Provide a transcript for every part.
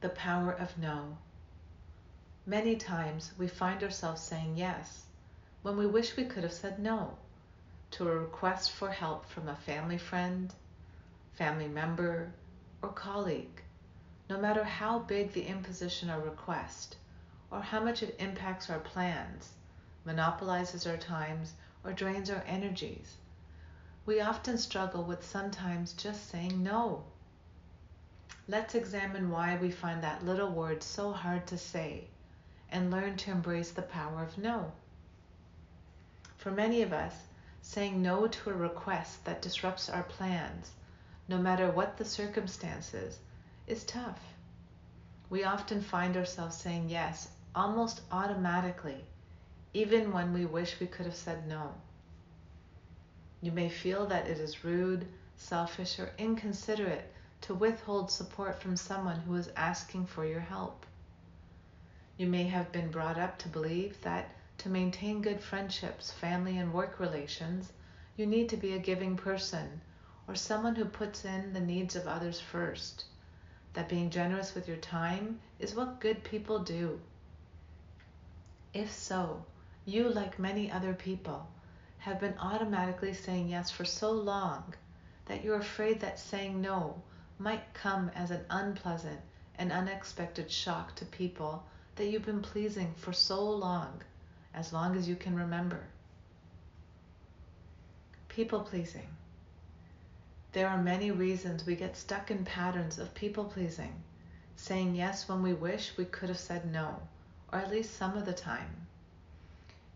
The power of no. Many times we find ourselves saying yes when we wish we could have said no to a request for help from a family friend, family member, or colleague, no matter how big the imposition or request, or how much it impacts our plans, monopolizes our times, or drains our energies. We often struggle with sometimes just saying no. Let's examine why we find that little word so hard to say and learn to embrace the power of no. For many of us, saying no to a request that disrupts our plans, no matter what the circumstances, is tough. We often find ourselves saying yes almost automatically, even when we wish we could have said no. You may feel that it is rude, selfish, or inconsiderate to withhold support from someone who is asking for your help. You may have been brought up to believe that to maintain good friendships, family, and work relations, you need to be a giving person or someone who puts in the needs of others first. That being generous with your time is what good people do. If so, you, like many other people, have been automatically saying yes for so long that you're afraid that saying no might come as an unpleasant and unexpected shock to people that you've been pleasing for so long, as long as you can remember. People pleasing. There are many reasons we get stuck in patterns of people pleasing, saying yes when we wish we could have said no, or at least some of the time.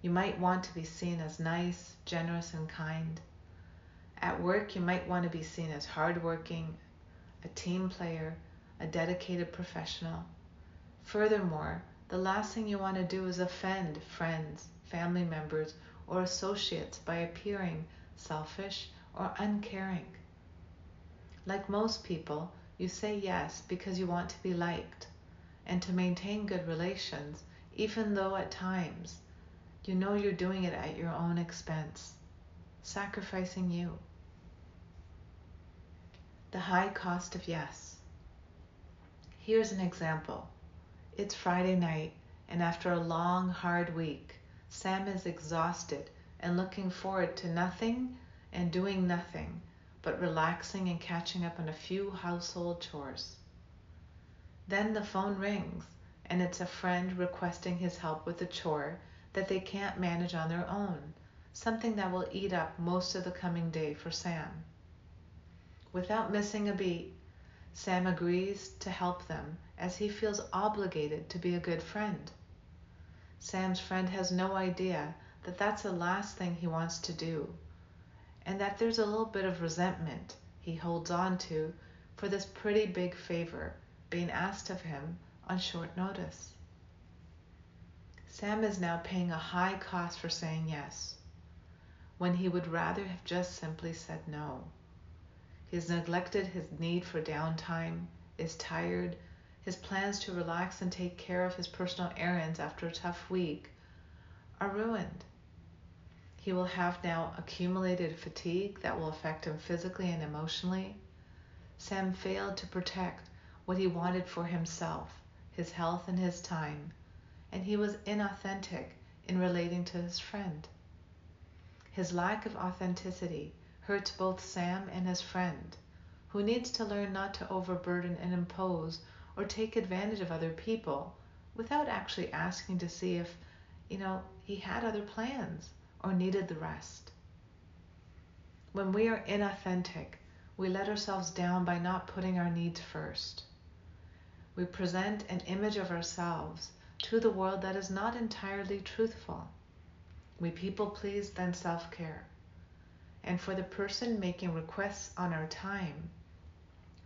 You might want to be seen as nice, generous, and kind. At work, you might want to be seen as hardworking, a team player, a dedicated professional. Furthermore, the last thing you want to do is offend friends, family members, or associates by appearing selfish or uncaring. Like most people, you say yes because you want to be liked and to maintain good relations, even though at times you know you're doing it at your own expense, sacrificing you the high cost of yes. Here's an example. It's Friday night, and after a long, hard week, Sam is exhausted and looking forward to nothing and doing nothing but relaxing and catching up on a few household chores. Then the phone rings, and it's a friend requesting his help with a chore that they can't manage on their own, something that will eat up most of the coming day for Sam. Without missing a beat, Sam agrees to help them as he feels obligated to be a good friend. Sam's friend has no idea that that's the last thing he wants to do, and that there's a little bit of resentment he holds on to for this pretty big favor being asked of him on short notice. Sam is now paying a high cost for saying yes, when he would rather have just simply said no. He's neglected his need for downtime, is tired, his plans to relax and take care of his personal errands after a tough week are ruined. He will have now accumulated fatigue that will affect him physically and emotionally. Sam failed to protect what he wanted for himself, his health and his time, and he was inauthentic in relating to his friend. His lack of authenticity hurts both Sam and his friend, who needs to learn not to overburden and impose or take advantage of other people without actually asking to see if, you know, he had other plans or needed the rest. When we are inauthentic, we let ourselves down by not putting our needs first. We present an image of ourselves to the world that is not entirely truthful. We people please, then self care and for the person making requests on our time,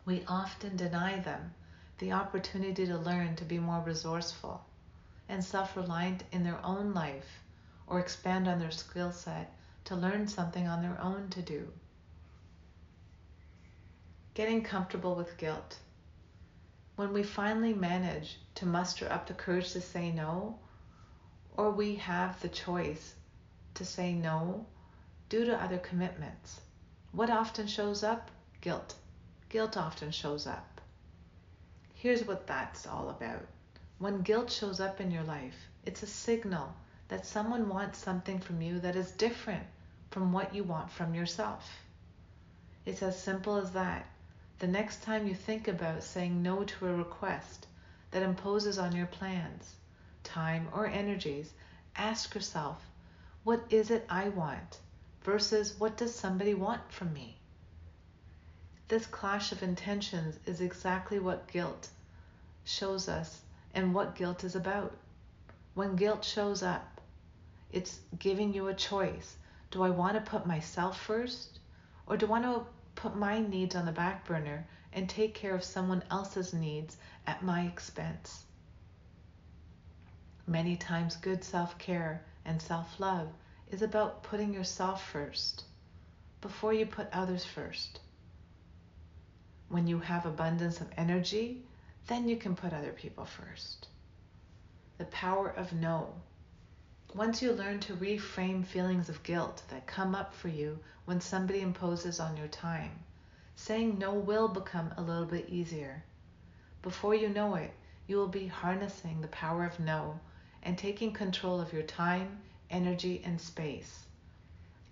we often deny them the opportunity to learn to be more resourceful and self reliant in their own life or expand on their skill set to learn something on their own to do. Getting comfortable with guilt. When we finally manage to muster up the courage to say no, or we have the choice to say no due to other commitments. What often shows up? Guilt. Guilt often shows up. Here's what that's all about. When guilt shows up in your life, it's a signal that someone wants something from you that is different from what you want from yourself. It's as simple as that. The next time you think about saying no to a request that imposes on your plans, time, or energies, ask yourself, what is it I want versus what does somebody want from me? This clash of intentions is exactly what guilt shows us and what guilt is about. When guilt shows up, it's giving you a choice. Do I want to put myself first or do I want to put my needs on the back burner and take care of someone else's needs at my expense? Many times, good self care and self love is about putting yourself first before you put others first. When you have abundance of energy, then you can put other people first. The power of no. Once you learn to reframe feelings of guilt that come up for you when somebody imposes on your time, saying no will become a little bit easier. Before you know it, you will be harnessing the power of no and taking control of your time, energy, and space.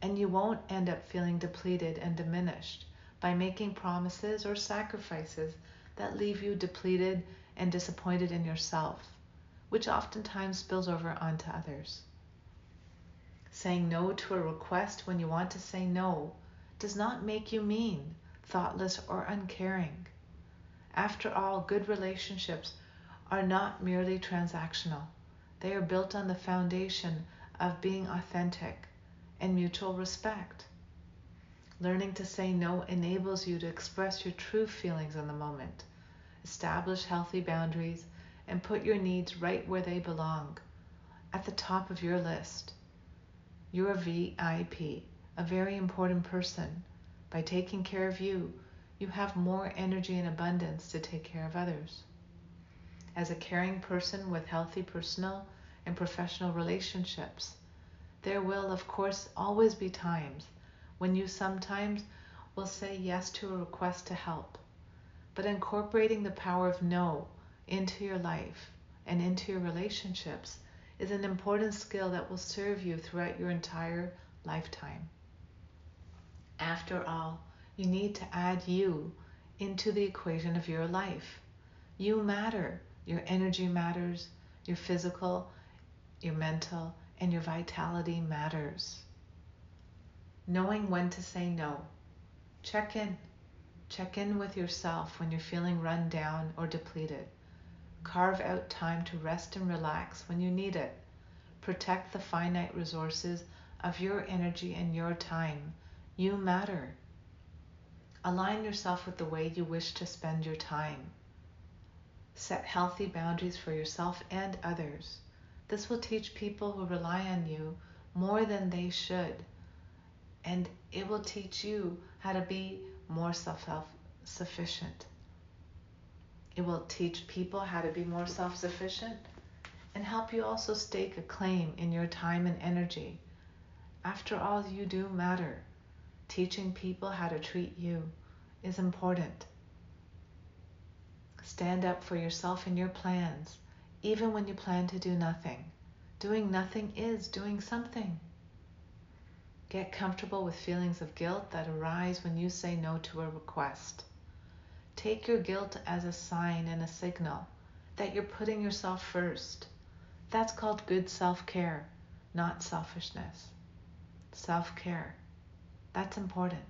And you won't end up feeling depleted and diminished by making promises or sacrifices that leave you depleted and disappointed in yourself, which oftentimes spills over onto others. Saying no to a request when you want to say no does not make you mean, thoughtless, or uncaring. After all, good relationships are not merely transactional, they are built on the foundation of being authentic and mutual respect. Learning to say no enables you to express your true feelings in the moment, establish healthy boundaries, and put your needs right where they belong, at the top of your list. You're a VIP, a very important person. By taking care of you, you have more energy and abundance to take care of others. As a caring person with healthy personal and professional relationships, there will, of course, always be times when you sometimes will say yes to a request to help. But incorporating the power of no into your life and into your relationships is an important skill that will serve you throughout your entire lifetime. After all, you need to add you into the equation of your life. You matter. Your energy matters. Your physical, your mental, and your vitality matters knowing when to say no. Check in. Check in with yourself when you're feeling run down or depleted. Carve out time to rest and relax when you need it. Protect the finite resources of your energy and your time. You matter. Align yourself with the way you wish to spend your time. Set healthy boundaries for yourself and others. This will teach people who rely on you more than they should and it will teach you how to be more self sufficient. It will teach people how to be more self sufficient and help you also stake a claim in your time and energy. After all, you do matter. Teaching people how to treat you is important. Stand up for yourself and your plans, even when you plan to do nothing. Doing nothing is doing something. Get comfortable with feelings of guilt that arise when you say no to a request. Take your guilt as a sign and a signal that you're putting yourself first. That's called good self care, not selfishness. Self care. That's important.